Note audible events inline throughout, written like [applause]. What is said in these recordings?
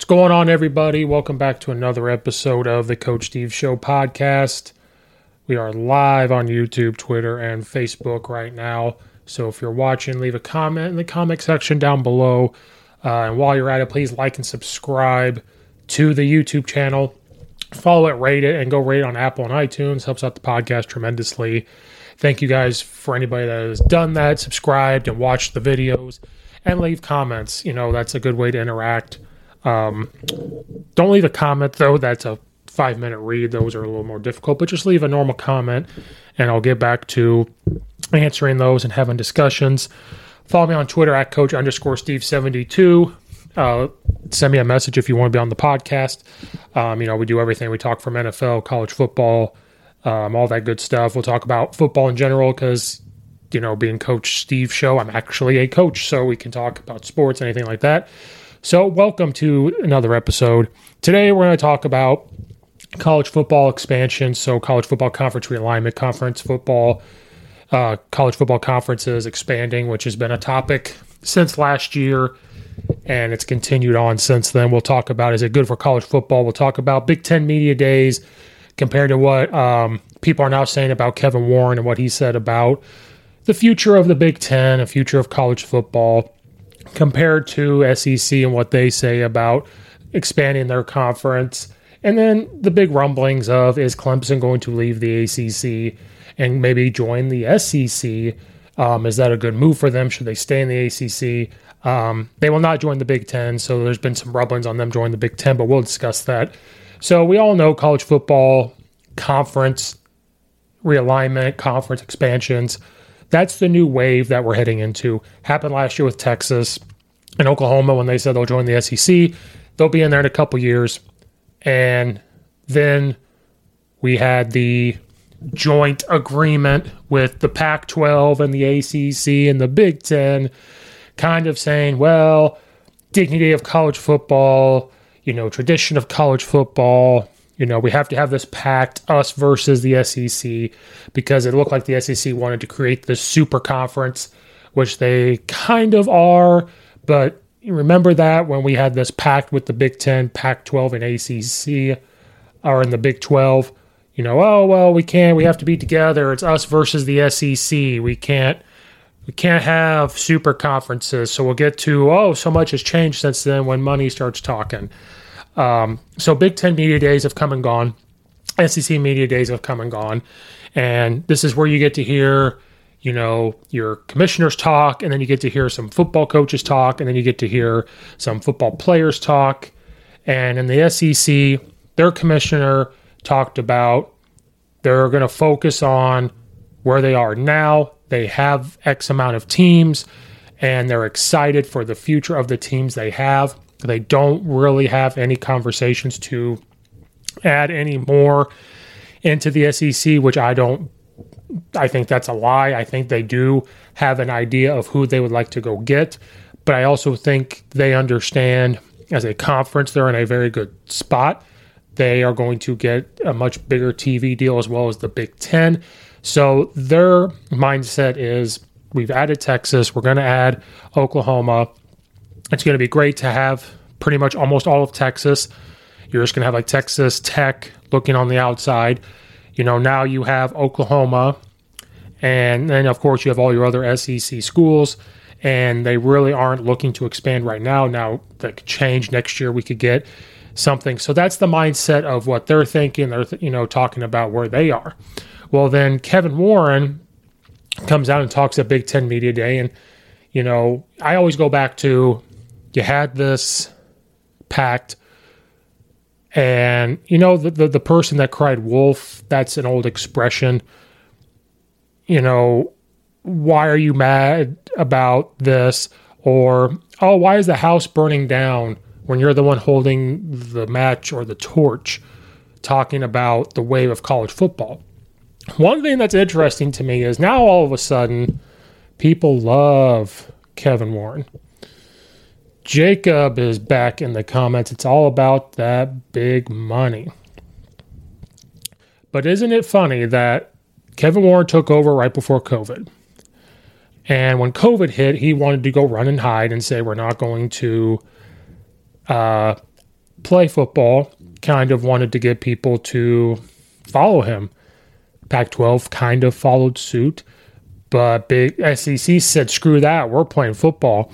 What's going on, everybody? Welcome back to another episode of the Coach Steve Show podcast. We are live on YouTube, Twitter, and Facebook right now. So if you're watching, leave a comment in the comment section down below. Uh, and while you're at it, please like and subscribe to the YouTube channel. Follow it, rate it, and go rate it on Apple and iTunes. Helps out the podcast tremendously. Thank you guys for anybody that has done that, subscribed, and watched the videos, and leave comments. You know, that's a good way to interact. Um, don't leave a comment though. That's a five minute read. Those are a little more difficult, but just leave a normal comment and I'll get back to answering those and having discussions. Follow me on Twitter at coach underscore Steve 72. Uh, send me a message if you want to be on the podcast. Um, you know, we do everything. We talk from NFL, college football, um, all that good stuff. We'll talk about football in general because, you know, being Coach Steve show, I'm actually a coach, so we can talk about sports, anything like that. So, welcome to another episode. Today, we're going to talk about college football expansion. So, college football conference realignment, conference football, uh, college football conferences expanding, which has been a topic since last year, and it's continued on since then. We'll talk about is it good for college football? We'll talk about Big Ten media days compared to what um, people are now saying about Kevin Warren and what he said about the future of the Big Ten, the future of college football compared to SEC and what they say about expanding their conference. And then the big rumblings of is Clemson going to leave the ACC and maybe join the SEC? Um, is that a good move for them? Should they stay in the ACC? Um, they will not join the Big Ten, so there's been some rumblings on them joining the Big Ten, but we'll discuss that. So we all know college football conference realignment, conference expansions. That's the new wave that we're heading into. Happened last year with Texas and Oklahoma when they said they'll join the SEC. They'll be in there in a couple years. And then we had the joint agreement with the Pac 12 and the ACC and the Big Ten, kind of saying, well, dignity of college football, you know, tradition of college football. You know, we have to have this pact, us versus the SEC, because it looked like the SEC wanted to create this super conference, which they kind of are. But remember that when we had this pact with the Big Ten, Pac 12, and ACC, or in the Big 12, you know, oh, well, we can't, we have to be together. It's us versus the SEC. We can't we can't have super conferences. So we'll get to, oh, so much has changed since then when money starts talking. Um, so Big Ten media days have come and gone. SEC media days have come and gone. And this is where you get to hear, you know, your commissioners talk, and then you get to hear some football coaches talk, and then you get to hear some football players talk. And in the SEC, their commissioner talked about they're going to focus on where they are now they have X amount of teams and they're excited for the future of the teams they have. They don't really have any conversations to add any more into the SEC, which I don't I think that's a lie. I think they do have an idea of who they would like to go get, but I also think they understand as a conference they're in a very good spot. They are going to get a much bigger TV deal as well as the Big 10. So their mindset is we've added Texas, we're going to add Oklahoma. It's going to be great to have pretty much almost all of Texas. You're just going to have like Texas Tech looking on the outside. You know, now you have Oklahoma, and then of course you have all your other SEC schools, and they really aren't looking to expand right now. Now that could change next year. We could get something. So that's the mindset of what they're thinking. They're you know talking about where they are. Well, then Kevin Warren comes out and talks at Big Ten Media Day. And, you know, I always go back to you had this pact. And, you know, the, the, the person that cried wolf, that's an old expression. You know, why are you mad about this? Or, oh, why is the house burning down when you're the one holding the match or the torch talking about the wave of college football? One thing that's interesting to me is now all of a sudden people love Kevin Warren. Jacob is back in the comments. It's all about that big money. But isn't it funny that Kevin Warren took over right before COVID? And when COVID hit, he wanted to go run and hide and say, We're not going to uh, play football. Kind of wanted to get people to follow him. Pac 12 kind of followed suit, but Big SEC said, screw that, we're playing football.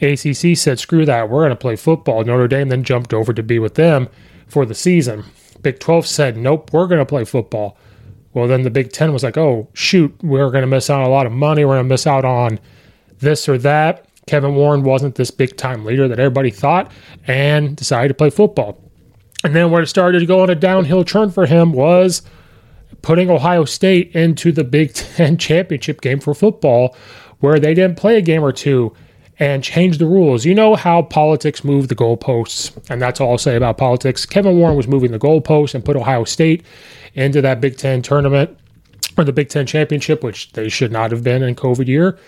ACC said, screw that, we're going to play football. Notre Dame then jumped over to be with them for the season. Big 12 said, nope, we're going to play football. Well, then the Big 10 was like, oh, shoot, we're going to miss out on a lot of money. We're going to miss out on this or that. Kevin Warren wasn't this big time leader that everybody thought and decided to play football. And then where it started to go on a downhill turn for him was putting Ohio State into the Big [laughs] Ten championship game for football, where they didn't play a game or two and change the rules. You know how politics move the goalposts, and that's all I'll say about politics. Kevin Warren was moving the goalposts and put Ohio State into that Big Ten tournament or the Big Ten championship, which they should not have been in COVID year.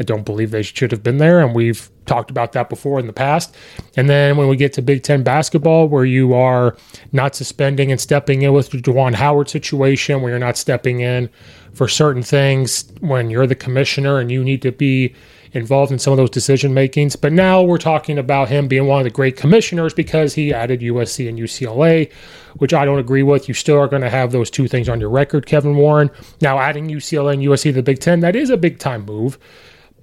I don't believe they should have been there, and we've talked about that before in the past. And then when we get to Big Ten basketball, where you are not suspending and stepping in with the Juwan Howard situation, where you're not stepping in for certain things when you're the commissioner and you need to be involved in some of those decision makings. But now we're talking about him being one of the great commissioners because he added USC and UCLA, which I don't agree with. You still are going to have those two things on your record, Kevin Warren. Now adding UCLA and USC to the Big Ten, that is a big time move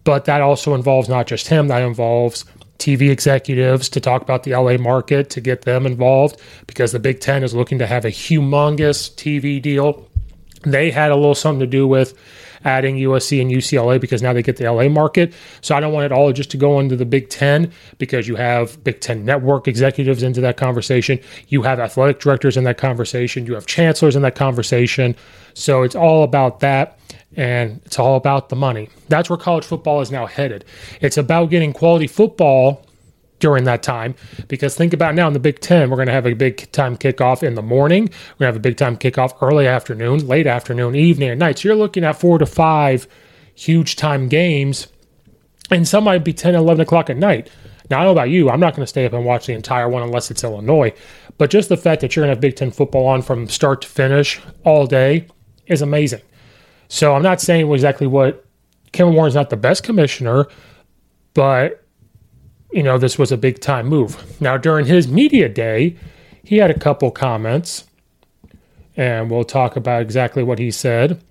but that also involves not just him, that involves TV executives to talk about the LA market to get them involved because the Big Ten is looking to have a humongous TV deal. They had a little something to do with adding USC and UCLA because now they get the LA market. So I don't want it all just to go into the Big Ten because you have Big Ten network executives into that conversation. You have athletic directors in that conversation. You have chancellors in that conversation. So it's all about that and it's all about the money. That's where college football is now headed. It's about getting quality football during that time because think about now in the Big Ten, we're going to have a big time kickoff in the morning. We're going to have a big time kickoff early afternoon, late afternoon, evening, and night. So you're looking at four to five huge time games, and some might be 10, 11 o'clock at night. Now, I don't know about you. I'm not going to stay up and watch the entire one unless it's Illinois. But just the fact that you're going to have Big Ten football on from start to finish all day is amazing. So I'm not saying exactly what Kevin Warren's not the best commissioner, but you know this was a big time move. Now during his media day, he had a couple comments, and we'll talk about exactly what he said.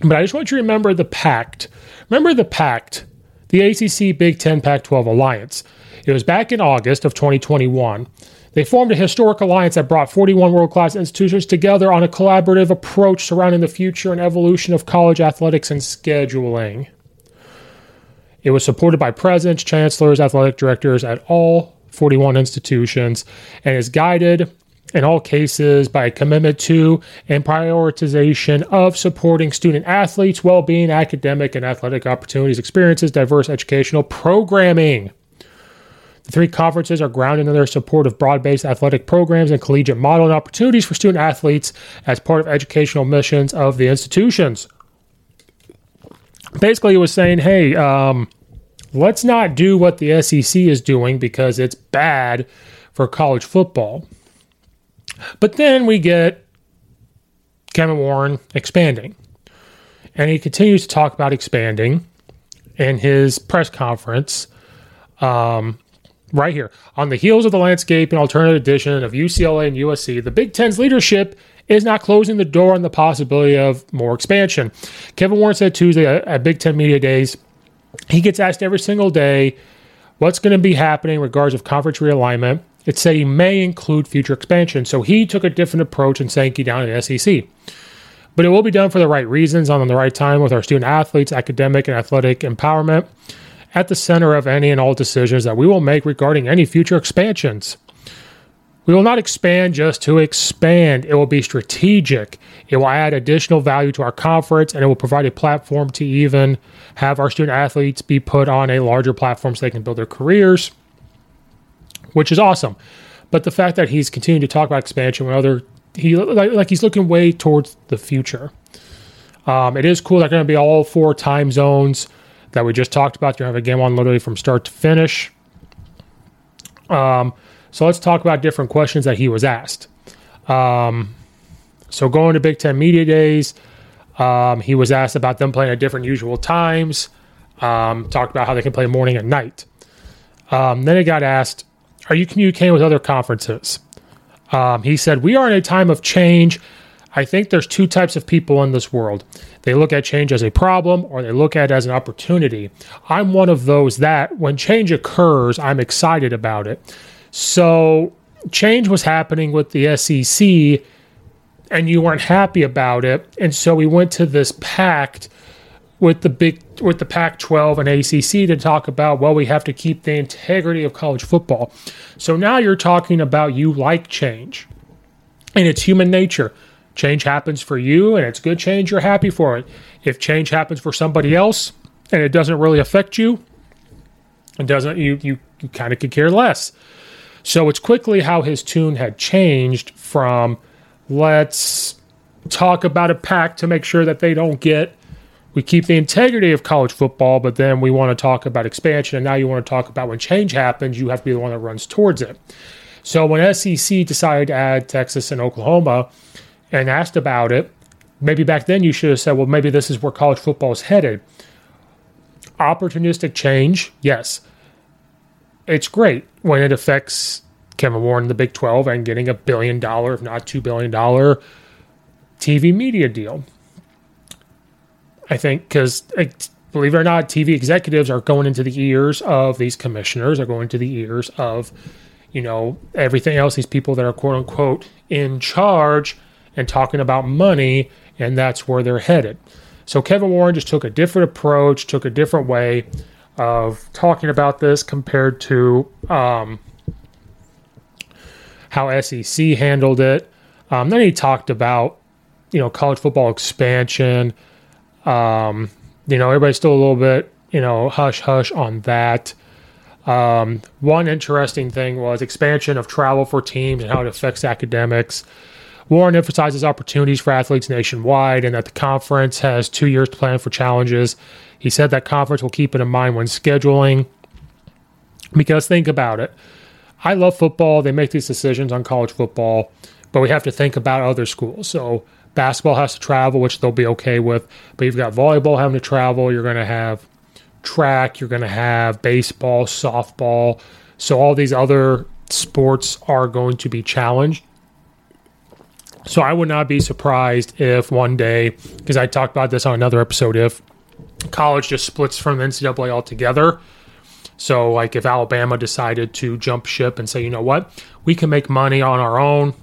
But I just want you to remember the pact. Remember the pact, the ACC Big Ten Pac 12 alliance. It was back in August of 2021. They formed a historic alliance that brought 41 world class institutions together on a collaborative approach surrounding the future and evolution of college athletics and scheduling. It was supported by presidents, chancellors, athletic directors at all 41 institutions, and is guided in all cases by a commitment to and prioritization of supporting student athletes' well being, academic and athletic opportunities, experiences, diverse educational programming. The three conferences are grounded in their support of broad based athletic programs and collegiate modeling opportunities for student athletes as part of educational missions of the institutions. Basically, it was saying, hey, um, let's not do what the SEC is doing because it's bad for college football. But then we get Kevin Warren expanding. And he continues to talk about expanding in his press conference. Um, right here. On the heels of the landscape and alternative edition of UCLA and USC, the Big Ten's leadership is not closing the door on the possibility of more expansion. Kevin Warren said Tuesday at Big Ten Media Days, he gets asked every single day what's going to be happening in regards of conference realignment. It said he may include future expansion. So he took a different approach in saying he down at SEC. But it will be done for the right reasons on the right time with our student athletes, academic and athletic empowerment at the center of any and all decisions that we will make regarding any future expansions. We will not expand just to expand. It will be strategic. It will add additional value to our conference and it will provide a platform to even have our student athletes be put on a larger platform so they can build their careers, which is awesome. But the fact that he's continuing to talk about expansion when other he like, like he's looking way towards the future. Um, it is cool. They're going to be all four time zones that we just talked about. You're going to have a game on literally from start to finish. Um, so let's talk about different questions that he was asked. Um, so going to Big Ten Media Days, um, he was asked about them playing at different usual times. Um, talked about how they can play morning and night. Um, then he got asked, "Are you communicating with other conferences?" Um, he said, "We are in a time of change I think there's two types of people in this world. They look at change as a problem or they look at it as an opportunity. I'm one of those that when change occurs, I'm excited about it. So change was happening with the SEC and you weren't happy about it. And so we went to this pact with the big with the Pac 12 and ACC to talk about well we have to keep the integrity of college football. So now you're talking about you like change. And it's human nature change happens for you and it's good change, you're happy for it. If change happens for somebody else and it doesn't really affect you, it doesn't you you, you kind of could care less. So it's quickly how his tune had changed from let's talk about a pack to make sure that they don't get we keep the integrity of college football, but then we want to talk about expansion. And now you want to talk about when change happens, you have to be the one that runs towards it. So when SEC decided to add Texas and Oklahoma, and asked about it, maybe back then you should have said, well, maybe this is where college football is headed. Opportunistic change, yes. It's great when it affects Kevin Warren, the Big 12, and getting a billion dollar, if not $2 billion TV media deal. I think because, believe it or not, TV executives are going into the ears of these commissioners, are going to the ears of, you know, everything else, these people that are quote unquote in charge and talking about money, and that's where they're headed. So Kevin Warren just took a different approach, took a different way of talking about this compared to um, how SEC handled it. Um, then he talked about you know college football expansion. Um, you know everybody's still a little bit you know hush hush on that. Um, one interesting thing was expansion of travel for teams and how it affects academics. Warren emphasizes opportunities for athletes nationwide and that the conference has two years to plan for challenges. He said that conference will keep it in mind when scheduling. Because think about it. I love football. They make these decisions on college football, but we have to think about other schools. So basketball has to travel, which they'll be okay with. But you've got volleyball having to travel. You're going to have track. You're going to have baseball, softball. So all these other sports are going to be challenged. So I would not be surprised if one day, because I talked about this on another episode, if college just splits from the NCAA altogether. So, like, if Alabama decided to jump ship and say, you know what, we can make money on our own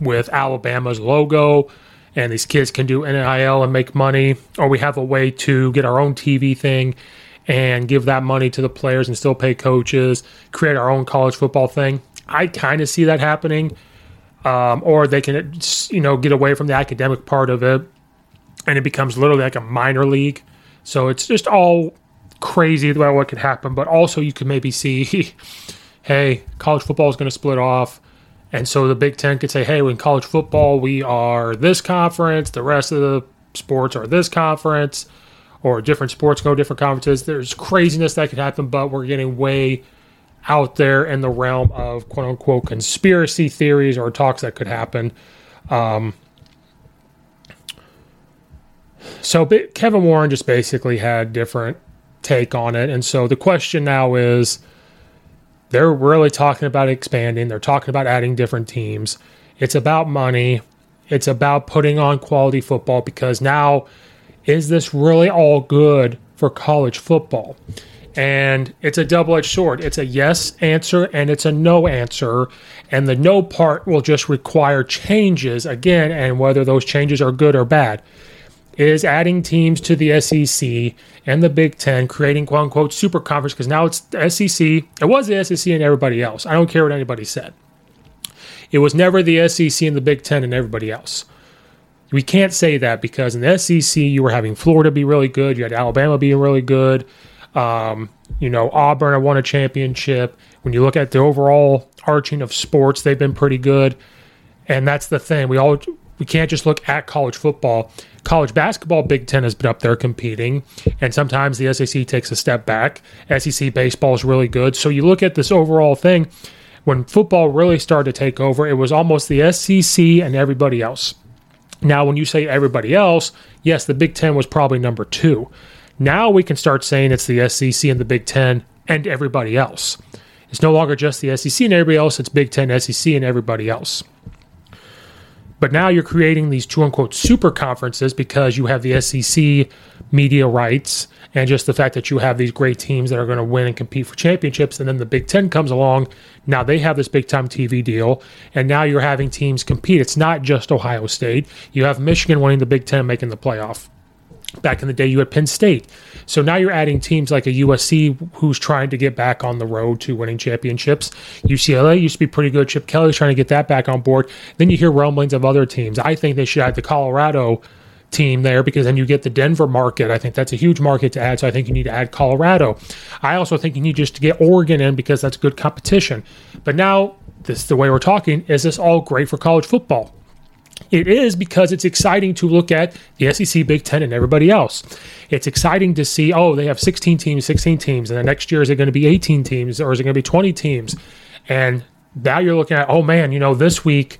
with Alabama's logo, and these kids can do NIL and make money, or we have a way to get our own TV thing and give that money to the players and still pay coaches, create our own college football thing. I kind of see that happening. Um, or they can, you know, get away from the academic part of it, and it becomes literally like a minor league. So it's just all crazy about what could happen. But also, you could maybe see, [laughs] hey, college football is going to split off. And so the Big Ten could say, hey, in college football, we are this conference, the rest of the sports are this conference, or different sports go different conferences. There's craziness that could happen, but we're getting way out there in the realm of quote unquote conspiracy theories or talks that could happen. Um, so Kevin Warren just basically had different take on it, and so the question now is, they're really talking about expanding. They're talking about adding different teams. It's about money. It's about putting on quality football because now, is this really all good for college football? and it's a double edged sword. It's a yes answer and it's a no answer. And the no part will just require changes again, and whether those changes are good or bad. Is adding teams to the SEC and the Big Ten, creating quote unquote super conference, because now it's the SEC. It was the SEC and everybody else. I don't care what anybody said. It was never the SEC and the Big Ten and everybody else. We can't say that because in the SEC, you were having Florida be really good, you had Alabama being really good. Um, you know, Auburn won a championship. When you look at the overall arching of sports, they've been pretty good. And that's the thing. We all we can't just look at college football. College basketball, Big Ten has been up there competing, and sometimes the SEC takes a step back. SEC baseball is really good. So you look at this overall thing. When football really started to take over, it was almost the SEC and everybody else. Now, when you say everybody else, yes, the Big Ten was probably number two. Now we can start saying it's the SEC and the Big Ten and everybody else. It's no longer just the SEC and everybody else, it's Big Ten, SEC, and everybody else. But now you're creating these two unquote super conferences because you have the SEC media rights and just the fact that you have these great teams that are going to win and compete for championships. And then the Big Ten comes along. Now they have this big time TV deal. And now you're having teams compete. It's not just Ohio State. You have Michigan winning the Big Ten, making the playoff. Back in the day, you had Penn State. So now you're adding teams like a USC who's trying to get back on the road to winning championships. UCLA used to be pretty good. Chip Kelly's trying to get that back on board. Then you hear rumblings of other teams. I think they should add the Colorado team there because then you get the Denver market. I think that's a huge market to add. So I think you need to add Colorado. I also think you need just to get Oregon in because that's good competition. But now, this the way we're talking. Is this all great for college football? It is because it's exciting to look at the SEC, Big Ten, and everybody else. It's exciting to see, oh, they have 16 teams, 16 teams, and the next year is it going to be 18 teams or is it going to be 20 teams? And now you're looking at, oh man, you know, this week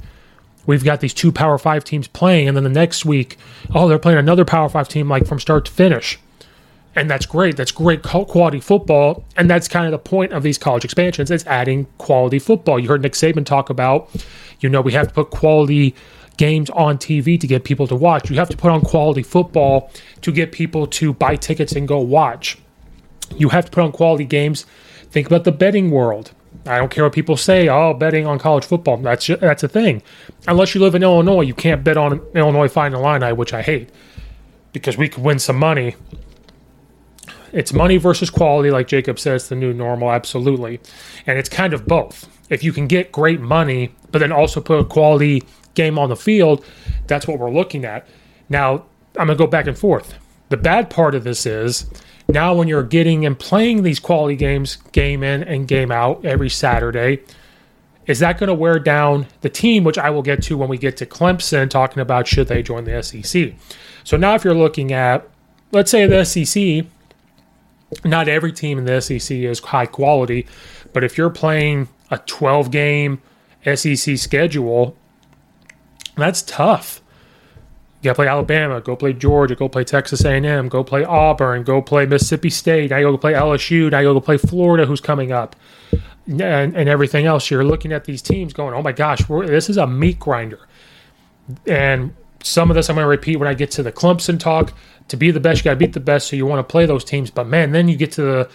we've got these two Power Five teams playing, and then the next week, oh, they're playing another Power Five team like from start to finish. And that's great. That's great quality football. And that's kind of the point of these college expansions. It's adding quality football. You heard Nick Saban talk about, you know, we have to put quality games on TV to get people to watch. You have to put on quality football to get people to buy tickets and go watch. You have to put on quality games. Think about the betting world. I don't care what people say. Oh, betting on college football. That's that's a thing. Unless you live in Illinois, you can't bet on Illinois Fighting Illini, which I hate, because we could win some money. It's money versus quality, like Jacob says, the new normal, absolutely. And it's kind of both. If you can get great money, but then also put a quality game on the field, that's what we're looking at. Now, I'm going to go back and forth. The bad part of this is now when you're getting and playing these quality games, game in and game out every Saturday, is that going to wear down the team, which I will get to when we get to Clemson, talking about should they join the SEC? So now, if you're looking at, let's say the SEC not every team in the SEC is high quality, but if you're playing a 12 game SEC schedule, that's tough. You got to play Alabama, go play Georgia, go play Texas A&M, go play Auburn, go play Mississippi State. Now you go play LSU. Now you go play Florida, who's coming up, and, and everything else. You're looking at these teams, going, "Oh my gosh, this is a meat grinder." And some of this I'm going to repeat when I get to the Clemson talk. To be the best, you got to beat the best. So you want to play those teams. But man, then you get to the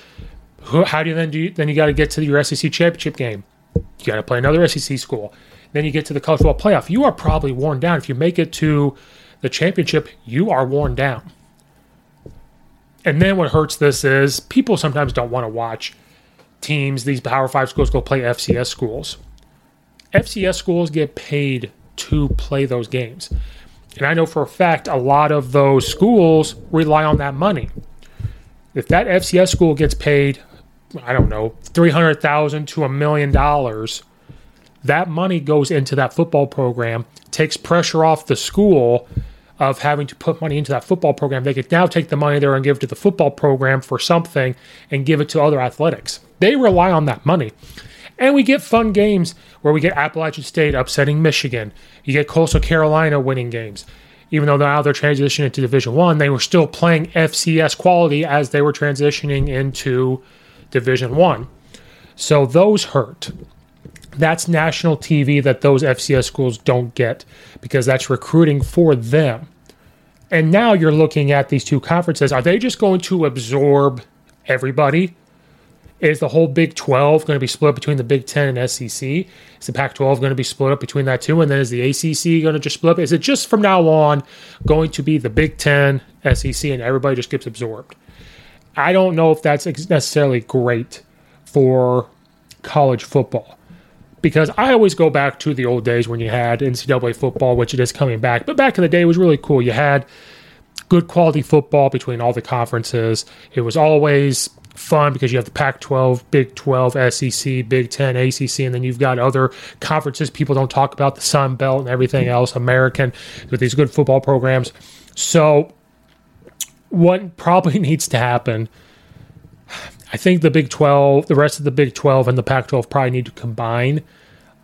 how do you then do? You, then you got to get to your SEC championship game. You got to play another SEC school. Then you get to the college football playoff. You are probably worn down. If you make it to the championship, you are worn down. And then what hurts this is people sometimes don't want to watch teams, these Power Five schools, go play FCS schools. FCS schools get paid to play those games. And I know for a fact a lot of those schools rely on that money. If that FCS school gets paid, I don't know, 300,000 to a million dollars, that money goes into that football program, takes pressure off the school of having to put money into that football program. They could now take the money there and give it to the football program for something and give it to other athletics. They rely on that money. And we get fun games where we get Appalachian State upsetting Michigan. You get Coastal Carolina winning games. Even though now they're transitioning into Division One, they were still playing FCS quality as they were transitioning into Division One. So those hurt. That's national TV that those FCS schools don't get because that's recruiting for them. And now you're looking at these two conferences. Are they just going to absorb everybody? Is the whole Big 12 going to be split between the Big 10 and SEC? Is the Pac 12 going to be split up between that two? And then is the ACC going to just split up? Is it just from now on going to be the Big 10, SEC, and everybody just gets absorbed? I don't know if that's necessarily great for college football because I always go back to the old days when you had NCAA football, which it is coming back. But back in the day, it was really cool. You had good quality football between all the conferences. It was always fun because you have the Pac 12, Big 12, SEC, Big 10, ACC, and then you've got other conferences people don't talk about, the Sun Belt and everything else, American, with these good football programs. So, what probably [laughs] needs to happen, I think the Big 12, the rest of the Big 12 and the Pac 12 probably need to combine.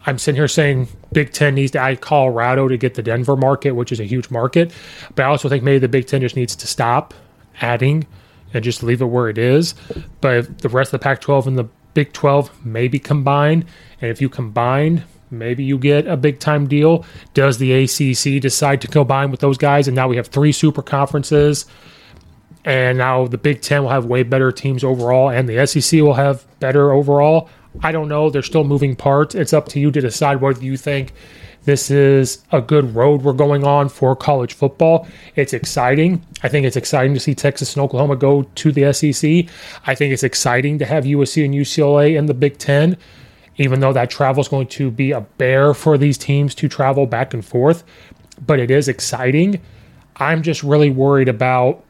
I'm sitting here saying Big Ten needs to add Colorado to get the Denver market, which is a huge market. But I also think maybe the Big Ten just needs to stop adding and just leave it where it is. But the rest of the Pac 12 and the Big 12 maybe combine. And if you combine, maybe you get a big time deal. Does the ACC decide to combine with those guys? And now we have three super conferences. And now the Big Ten will have way better teams overall, and the SEC will have better overall. I don't know. They're still moving parts. It's up to you to decide whether you think this is a good road we're going on for college football. It's exciting. I think it's exciting to see Texas and Oklahoma go to the SEC. I think it's exciting to have USC and UCLA in the Big Ten, even though that travel is going to be a bear for these teams to travel back and forth. But it is exciting. I'm just really worried about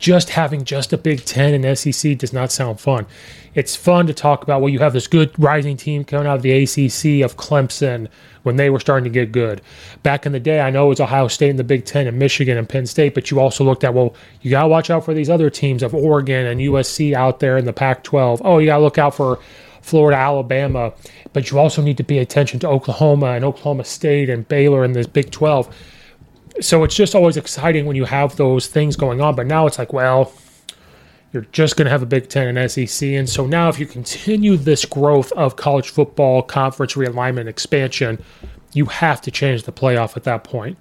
just having just a Big Ten and SEC does not sound fun. It's fun to talk about, well, you have this good rising team coming out of the ACC of Clemson when they were starting to get good. Back in the day, I know it was Ohio State and the Big Ten and Michigan and Penn State, but you also looked at, well, you got to watch out for these other teams of Oregon and USC out there in the Pac 12. Oh, you got to look out for Florida, Alabama, but you also need to pay attention to Oklahoma and Oklahoma State and Baylor in this Big 12 so it's just always exciting when you have those things going on. But now it's like, well, you're just going to have a Big Ten and SEC. And so now, if you continue this growth of college football conference realignment expansion, you have to change the playoff at that point.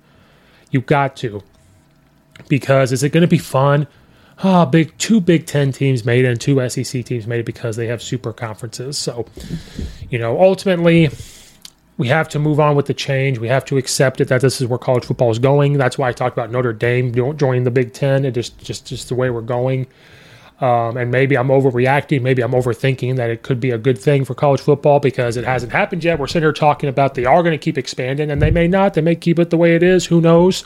You've got to. Because is it going to be fun? Ah, oh, big two Big Ten teams made it and two SEC teams made it because they have super conferences. So, you know, ultimately, we have to move on with the change. We have to accept it that this is where college football is going. That's why I talked about Notre Dame joining the Big Ten. It just just just the way we're going. Um, and maybe I'm overreacting. Maybe I'm overthinking that it could be a good thing for college football because it hasn't happened yet. We're sitting here talking about they are going to keep expanding, and they may not. They may keep it the way it is. Who knows?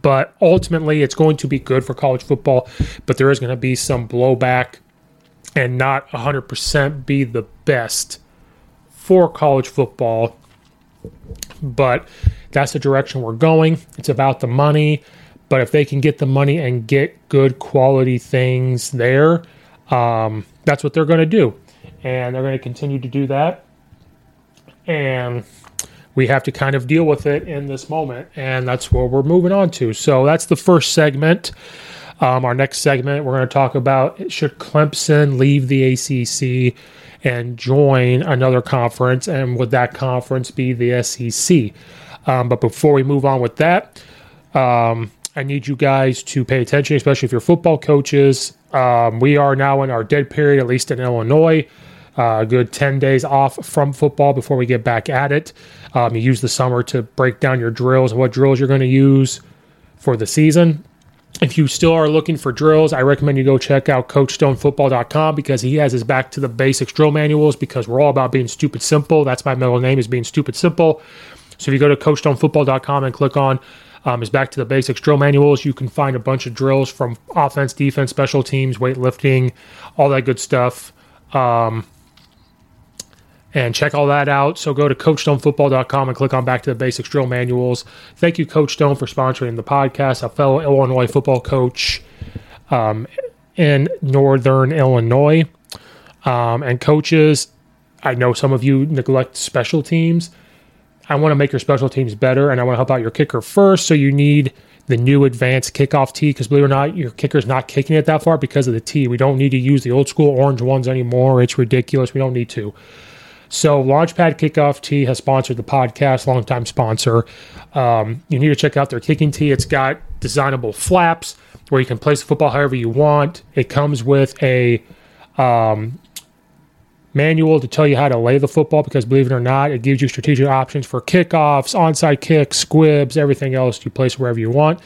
But ultimately, it's going to be good for college football. But there is going to be some blowback and not 100% be the best for college football. But that's the direction we're going. It's about the money. But if they can get the money and get good quality things there, um, that's what they're going to do. And they're going to continue to do that. And we have to kind of deal with it in this moment. And that's what we're moving on to. So that's the first segment. Um, our next segment, we're going to talk about should Clemson leave the ACC and join another conference? And would that conference be the SEC? Um, but before we move on with that, um, I need you guys to pay attention, especially if you're football coaches. Um, we are now in our dead period, at least in Illinois. Uh, a good 10 days off from football before we get back at it. Um, you use the summer to break down your drills and what drills you're going to use for the season. If you still are looking for drills, I recommend you go check out CoachStoneFootball.com because he has his back to the basics drill manuals because we're all about being stupid simple. That's my middle name is being stupid simple. So if you go to CoachStoneFootball.com and click on um, is back to the basics drill manuals. You can find a bunch of drills from offense, defense, special teams, weightlifting, all that good stuff. Um, and check all that out. So go to CoachStoneFootball.com and click on Back to the Basics Drill Manuals. Thank you, Coach Stone, for sponsoring the podcast. A fellow Illinois football coach um, in Northern Illinois. Um, and coaches, I know some of you neglect special teams. I want to make your special teams better, and I want to help out your kicker first. So you need the new advanced kickoff tee because believe it or not, your kicker's not kicking it that far because of the tee. We don't need to use the old school orange ones anymore. It's ridiculous. We don't need to. So Launchpad Kickoff Tee has sponsored the podcast, longtime sponsor. Um, you need to check out their kicking tee. It's got designable flaps where you can place the football however you want. It comes with a um, manual to tell you how to lay the football because believe it or not, it gives you strategic options for kickoffs, onside kicks, squibs, everything else you place wherever you want.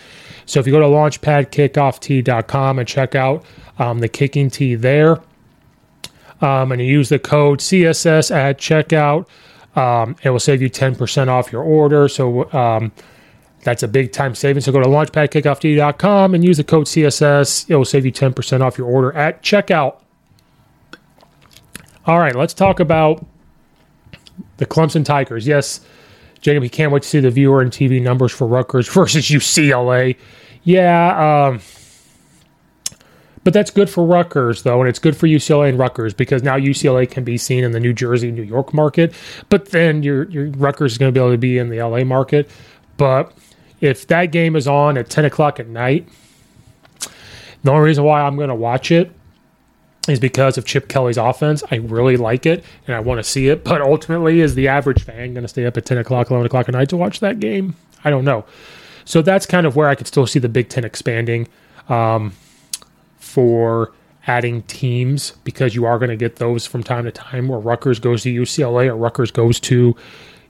So if you go to launchpadkickoff.com and check out um, the kicking tee there, um, and you use the code CSS at checkout, um, it will save you 10% off your order. So um, that's a big time savings. So go to launchpadkickoff.com and use the code CSS. It will save you 10% off your order at checkout. All right, let's talk about the Clemson Tigers. Yes, Jacob, he can't wait to see the viewer and TV numbers for Rutgers [laughs] versus UCLA. Yeah, um, but that's good for Rutgers, though, and it's good for UCLA and Rutgers because now UCLA can be seen in the New Jersey, New York market. But then your your Rutgers is going to be able to be in the LA market. But if that game is on at ten o'clock at night, the only reason why I'm going to watch it is because of Chip Kelly's offense. I really like it and I want to see it. But ultimately, is the average fan going to stay up at 10 o'clock, 11 o'clock at night to watch that game? I don't know. So that's kind of where I could still see the Big Ten expanding um, for adding teams because you are going to get those from time to time where Rutgers goes to UCLA or Rutgers goes to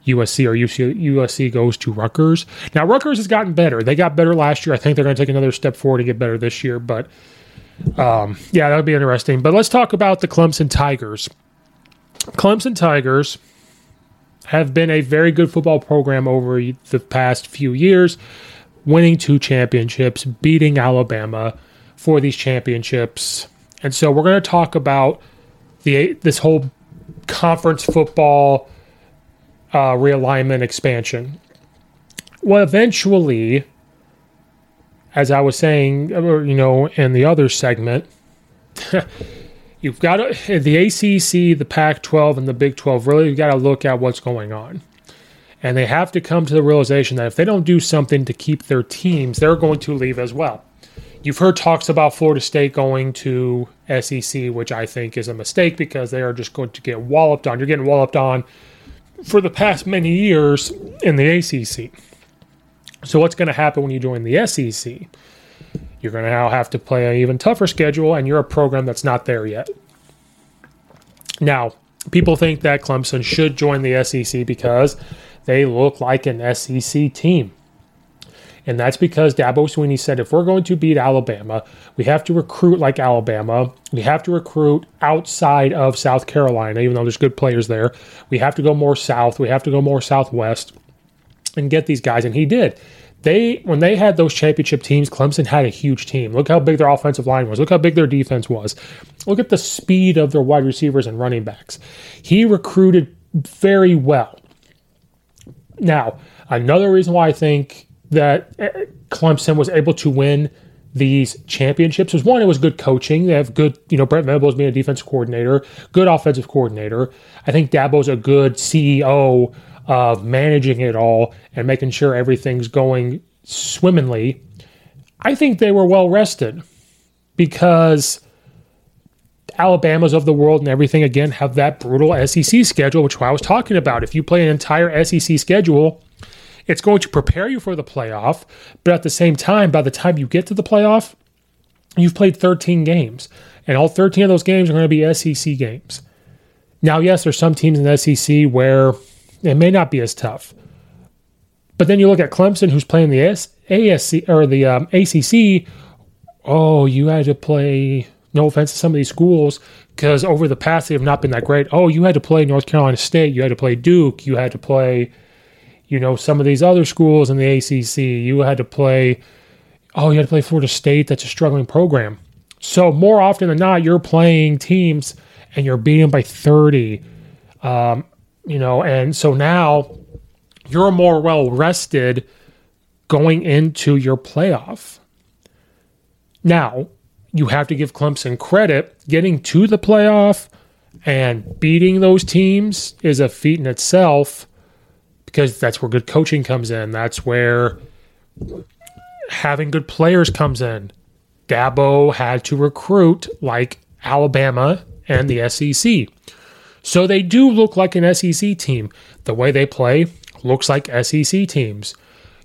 USC or USC goes to Rutgers. Now, Rutgers has gotten better. They got better last year. I think they're going to take another step forward and get better this year. But um, yeah, that would be interesting. But let's talk about the Clemson Tigers. Clemson Tigers have been a very good football program over the past few years, winning two championships, beating Alabama for these championships. And so we're going to talk about the this whole conference football uh, realignment expansion. Well, eventually, as I was saying, you know, in the other segment, [laughs] you've got to, the ACC, the Pac 12, and the Big 12 really, got to look at what's going on. And they have to come to the realization that if they don't do something to keep their teams, they're going to leave as well. You've heard talks about Florida State going to SEC, which I think is a mistake because they are just going to get walloped on. You're getting walloped on for the past many years in the ACC. So, what's going to happen when you join the SEC? You're going to now have to play an even tougher schedule, and you're a program that's not there yet. Now, people think that Clemson should join the SEC because they look like an SEC team. And that's because Dabo Swinney said if we're going to beat Alabama, we have to recruit like Alabama. We have to recruit outside of South Carolina, even though there's good players there. We have to go more south. We have to go more southwest and get these guys. And he did. They when they had those championship teams, Clemson had a huge team. Look how big their offensive line was. Look how big their defense was. Look at the speed of their wide receivers and running backs. He recruited very well. Now, another reason why I think that uh, Clemson was able to win these championships was one, it was good coaching. They have good, you know, Brent Venables being a defensive coordinator, good offensive coordinator. I think Dabo's a good CEO of managing it all and making sure everything's going swimmingly. I think they were well rested because Alabama's of the world and everything again have that brutal SEC schedule, which I was talking about. If you play an entire SEC schedule, it's going to prepare you for the playoff, but at the same time, by the time you get to the playoff, you've played 13 games, and all 13 of those games are going to be SEC games. Now, yes, there's some teams in the SEC where it may not be as tough, but then you look at Clemson, who's playing the ASC or the um, ACC. Oh, you had to play. No offense to some of these schools, because over the past they have not been that great. Oh, you had to play North Carolina State, you had to play Duke, you had to play you know, some of these other schools in the ACC, you had to play, oh, you had to play Florida State. That's a struggling program. So more often than not, you're playing teams and you're beating them by 30. Um, you know, and so now you're more well rested going into your playoff. Now, you have to give Clemson credit. Getting to the playoff and beating those teams is a feat in itself because that's where good coaching comes in. That's where having good players comes in. Dabo had to recruit like Alabama and the SEC. So they do look like an SEC team. The way they play looks like SEC teams.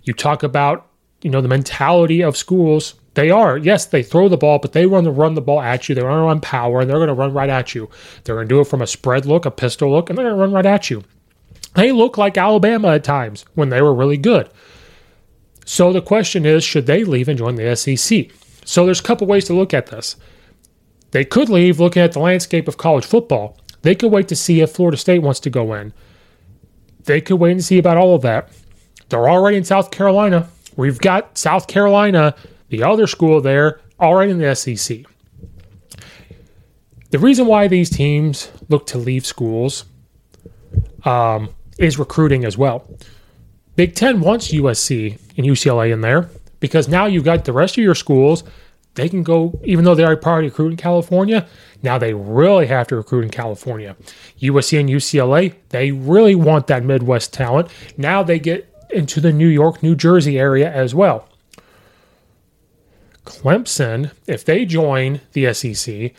You talk about, you know, the mentality of schools. They are, yes, they throw the ball, but they run the run the ball at you. They run run power, and they're going to run right at you. They're going to do it from a spread look, a pistol look, and they're going to run right at you. They look like Alabama at times when they were really good. So the question is, should they leave and join the SEC? So there's a couple ways to look at this. They could leave looking at the landscape of college football. They could wait to see if Florida State wants to go in. They could wait and see about all of that. They're already in South Carolina. We've got South Carolina, the other school there, already in the SEC. The reason why these teams look to leave schools um, is recruiting as well. Big Ten wants USC and UCLA in there because now you've got the rest of your schools. They can go, even though they are probably recruit in California, now they really have to recruit in California. USC and UCLA, they really want that Midwest talent. Now they get into the New York, New Jersey area as well. Clemson, if they join the SEC,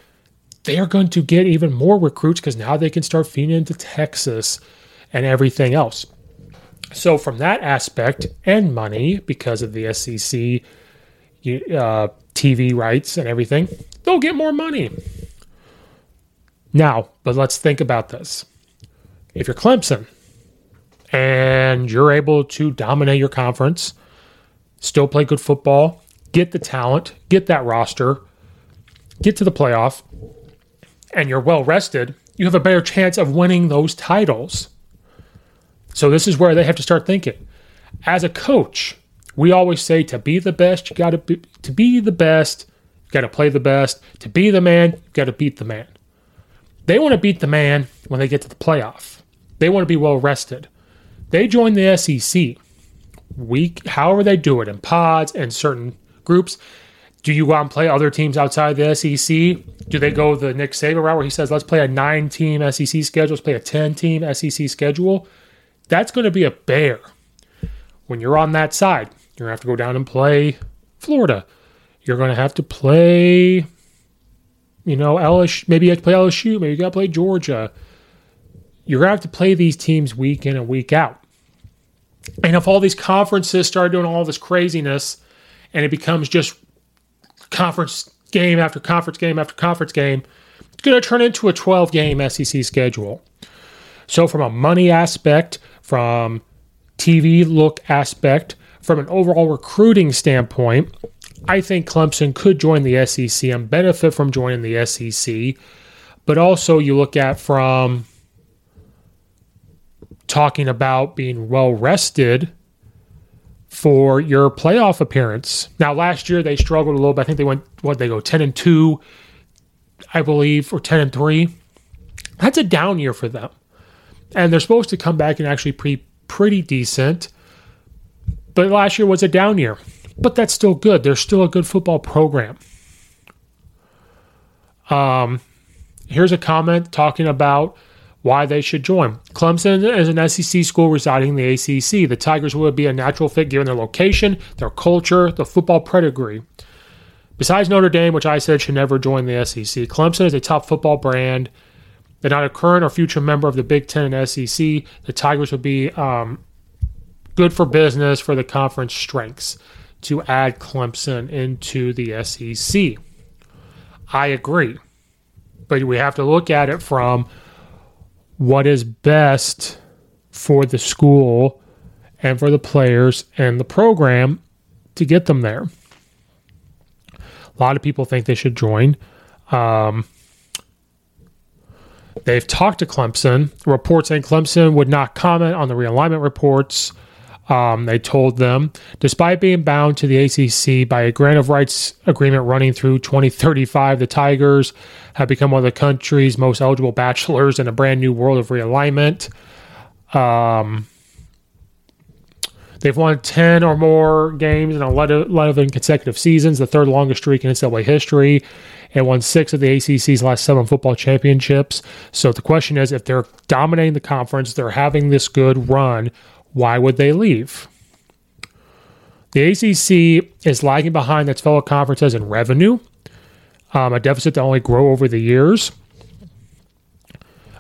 they are going to get even more recruits because now they can start feeding into Texas and everything else. So, from that aspect and money, because of the SEC uh, TV rights and everything, they'll get more money. Now, but let's think about this. If you're Clemson and you're able to dominate your conference, still play good football, get the talent, get that roster, get to the playoff, and you're well rested, you have a better chance of winning those titles. So this is where they have to start thinking. As a coach, we always say to be the best, you got to be to be the best, you got to play the best. To be the man, you got to beat the man. They want to beat the man when they get to the playoff. They want to be well rested. They join the SEC. Week, however they do it in pods and certain groups. Do you go out and play other teams outside the SEC? Do they go the Nick Saban route where he says, let's play a nine team SEC schedule, let's play a 10 team SEC schedule? That's going to be a bear. When you're on that side, you're going to have to go down and play Florida. You're going to have to play, you know, LSU. Maybe you have to play LSU. Maybe you got to play Georgia. You're going to have to play these teams week in and week out. And if all these conferences start doing all this craziness and it becomes just conference game after conference game after conference game, it's going to turn into a 12 game SEC schedule. So, from a money aspect, from TV look aspect, from an overall recruiting standpoint, I think Clemson could join the SEC and benefit from joining the SEC. But also, you look at from talking about being well rested for your playoff appearance. Now, last year they struggled a little bit. I think they went what they go ten and two, I believe, or ten and three. That's a down year for them, and they're supposed to come back and actually be pretty decent. but last year was a down year. But that's still good. They're still a good football program. Um, here's a comment talking about why they should join. Clemson is an SEC school residing in the ACC. The Tigers would be a natural fit given their location, their culture, the football pedigree. Besides Notre Dame, which I said should never join the SEC, Clemson is a top football brand. They're not a current or future member of the Big Ten and SEC. The Tigers would be um, good for business for the conference strengths to add Clemson into the SEC. I agree. But we have to look at it from what is best for the school and for the players and the program to get them there. A lot of people think they should join. Um, they've talked to Clemson. Reports saying Clemson would not comment on the realignment reports. Um, they told them, despite being bound to the ACC by a grant of rights agreement running through 2035, the Tigers have become one of the country's most eligible bachelors in a brand new world of realignment. Um, they've won 10 or more games in 11 consecutive seasons, the third longest streak in NCAA history, and won six of the ACC's last seven football championships. So the question is if they're dominating the conference, they're having this good run why would they leave? The ACC is lagging behind its fellow conferences in revenue, um, a deficit that only grow over the years.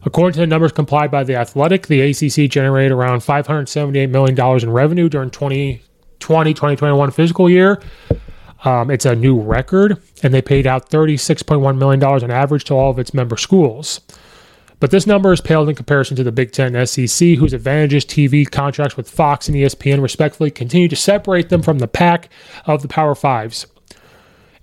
According to the numbers complied by the Athletic, the ACC generated around $578 million in revenue during 2020 2021 fiscal year. Um, it's a new record, and they paid out $36.1 million on average to all of its member schools. But this number is paled in comparison to the Big Ten SEC, whose advantages TV contracts with Fox and ESPN respectively continue to separate them from the pack of the Power Fives.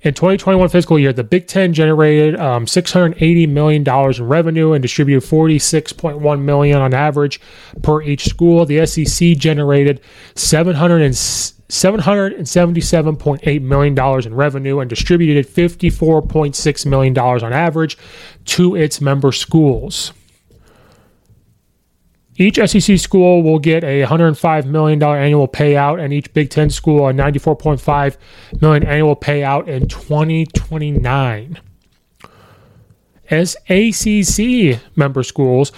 In 2021 fiscal year, the Big Ten generated um, 680 million dollars in revenue and distributed 46.1 million on average per each school. The SEC generated 700 $777.8 million in revenue and distributed $54.6 million on average to its member schools. Each SEC school will get a $105 million annual payout, and each Big Ten school a 94.5 million annual payout in 2029. As ACC member schools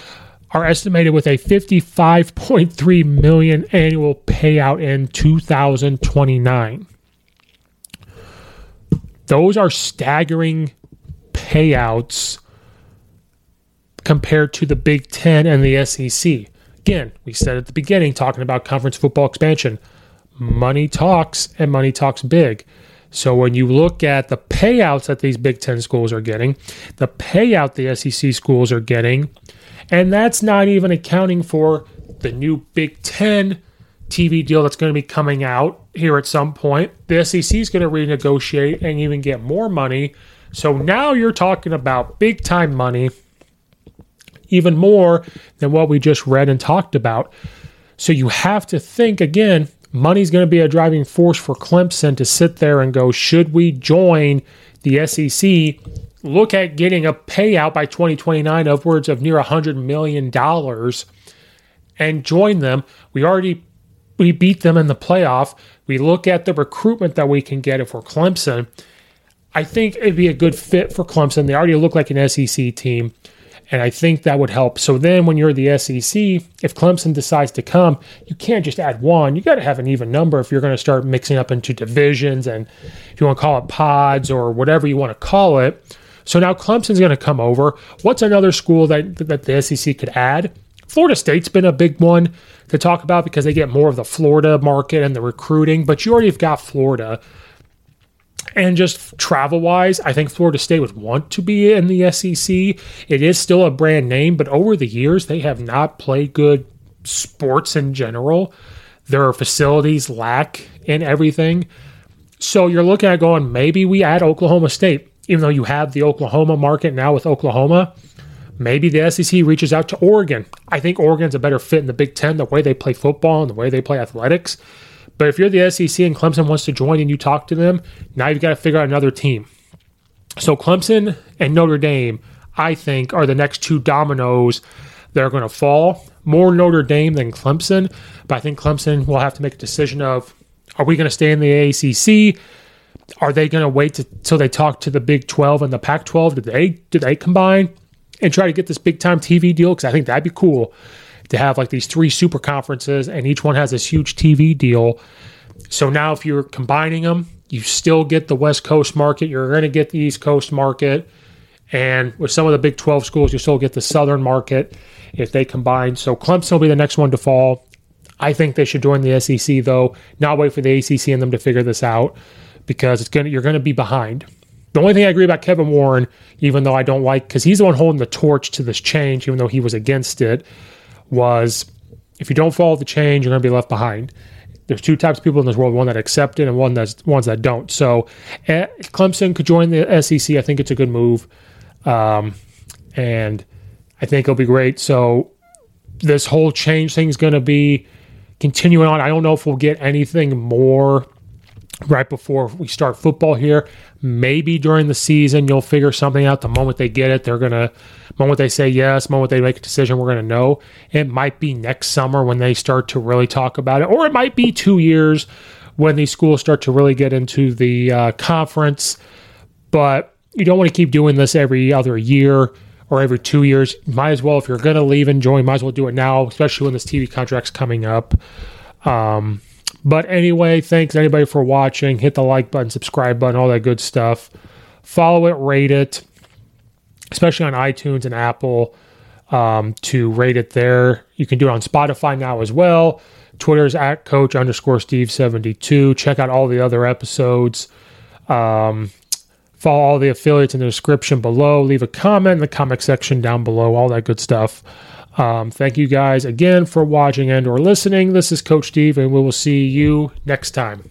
are estimated with a 55.3 million annual payout in 2029. Those are staggering payouts compared to the Big 10 and the SEC. Again, we said at the beginning talking about conference football expansion, money talks and money talks big. So when you look at the payouts that these Big 10 schools are getting, the payout the SEC schools are getting, and that's not even accounting for the new Big Ten TV deal that's going to be coming out here at some point. The SEC is going to renegotiate and even get more money. So now you're talking about big time money, even more than what we just read and talked about. So you have to think again, money's going to be a driving force for Clemson to sit there and go, should we join the SEC look at getting a payout by 2029 upwards of near $100 million and join them. We already we beat them in the playoff. We look at the recruitment that we can get if we're Clemson. I think it'd be a good fit for Clemson. They already look like an SEC team, and I think that would help. So then, when you're the SEC, if Clemson decides to come, you can't just add one. You got to have an even number if you're going to start mixing up into divisions and if you want to call it pods or whatever you want to call it. So now Clemson's going to come over. What's another school that that the SEC could add? Florida State's been a big one to talk about because they get more of the Florida market and the recruiting, but you already have got Florida. And just travel wise, I think Florida State would want to be in the SEC. It is still a brand name, but over the years, they have not played good sports in general. Their facilities lack in everything. So you're looking at going, maybe we add Oklahoma State even though you have the Oklahoma market now with Oklahoma, maybe the SEC reaches out to Oregon. I think Oregon's a better fit in the Big Ten, the way they play football and the way they play athletics. But if you're the SEC and Clemson wants to join and you talk to them, now you've got to figure out another team. So Clemson and Notre Dame, I think, are the next two dominoes that are going to fall. More Notre Dame than Clemson, but I think Clemson will have to make a decision of Are we going to stay in the ACC? Are they going to wait till they talk to the Big 12 and the Pac 12? Do they did they combine and try to get this big time TV deal? Because I think that'd be cool to have like these three super conferences and each one has this huge TV deal. So now if you're combining them, you still get the West Coast market. You're going to get the East Coast market. And with some of the Big 12 schools, you still get the Southern market if they combine. So Clemson will be the next one to fall. I think they should join the SEC though, not wait for the ACC and them to figure this out because it's gonna you're gonna be behind. The only thing I agree about Kevin Warren, even though I don't like, because he's the one holding the torch to this change, even though he was against it, was if you don't follow the change, you're going to be left behind. There's two types of people in this world: one that accept it and one that's ones that don't. So, uh, Clemson could join the SEC. I think it's a good move, um, and I think it'll be great. So, this whole change thing is going to be continuing on. I don't know if we'll get anything more right before we start football here. Maybe during the season, you'll figure something out. The moment they get it, they're to, moment they say yes, moment they make a decision, we're to know. It might be next summer when they start to really talk about it, or it might be two years when these schools start to really get into the uh, conference. But you don't want to keep doing this every other year or every two years. Might as well, if you're to leave and join, might as well do it now, especially when this TV contract's coming up. Um, but anyway, thanks anybody for watching. Hit the like button, subscribe button, all that good stuff. Follow it, rate it, especially on iTunes and Apple um, to rate it there. You can do it on Spotify now as well. Twitter's at coach underscore Steve 72. Check out all the other episodes. Um, follow all the affiliates in the description below. Leave a comment in the comment section down below. All that good stuff. Um, thank you guys again for watching and or listening. This is Coach Steve, and we will see you next time.